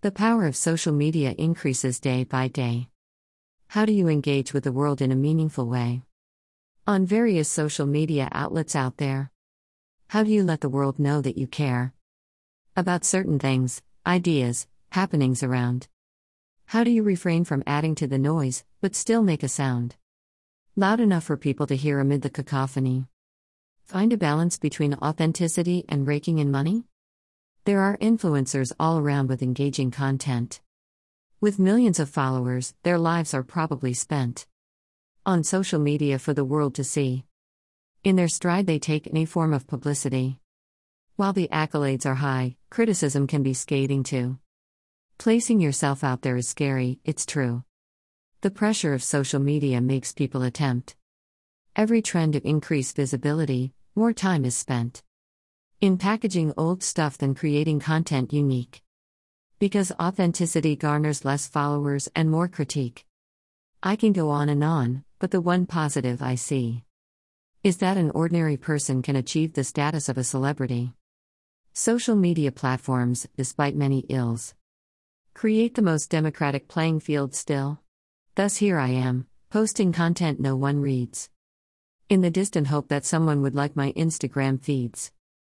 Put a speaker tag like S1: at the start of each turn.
S1: The power of social media increases day by day. How do you engage with the world in a meaningful way? On various social media outlets out there. How do you let the world know that you care? About certain things, ideas, happenings around. How do you refrain from adding to the noise, but still make a sound? Loud enough for people to hear amid the cacophony. Find a balance between authenticity and raking in money? There are influencers all around with engaging content. With millions of followers, their lives are probably spent on social media for the world to see. In their stride, they take any form of publicity. While the accolades are high, criticism can be scathing too. Placing yourself out there is scary, it's true. The pressure of social media makes people attempt every trend to increase visibility, more time is spent in packaging old stuff than creating content unique. Because authenticity garners less followers and more critique. I can go on and on, but the one positive I see is that an ordinary person can achieve the status of a celebrity. Social media platforms, despite many ills, create the most democratic playing field still. Thus, here I am, posting content no one reads in the distant hope that someone would like my Instagram feeds.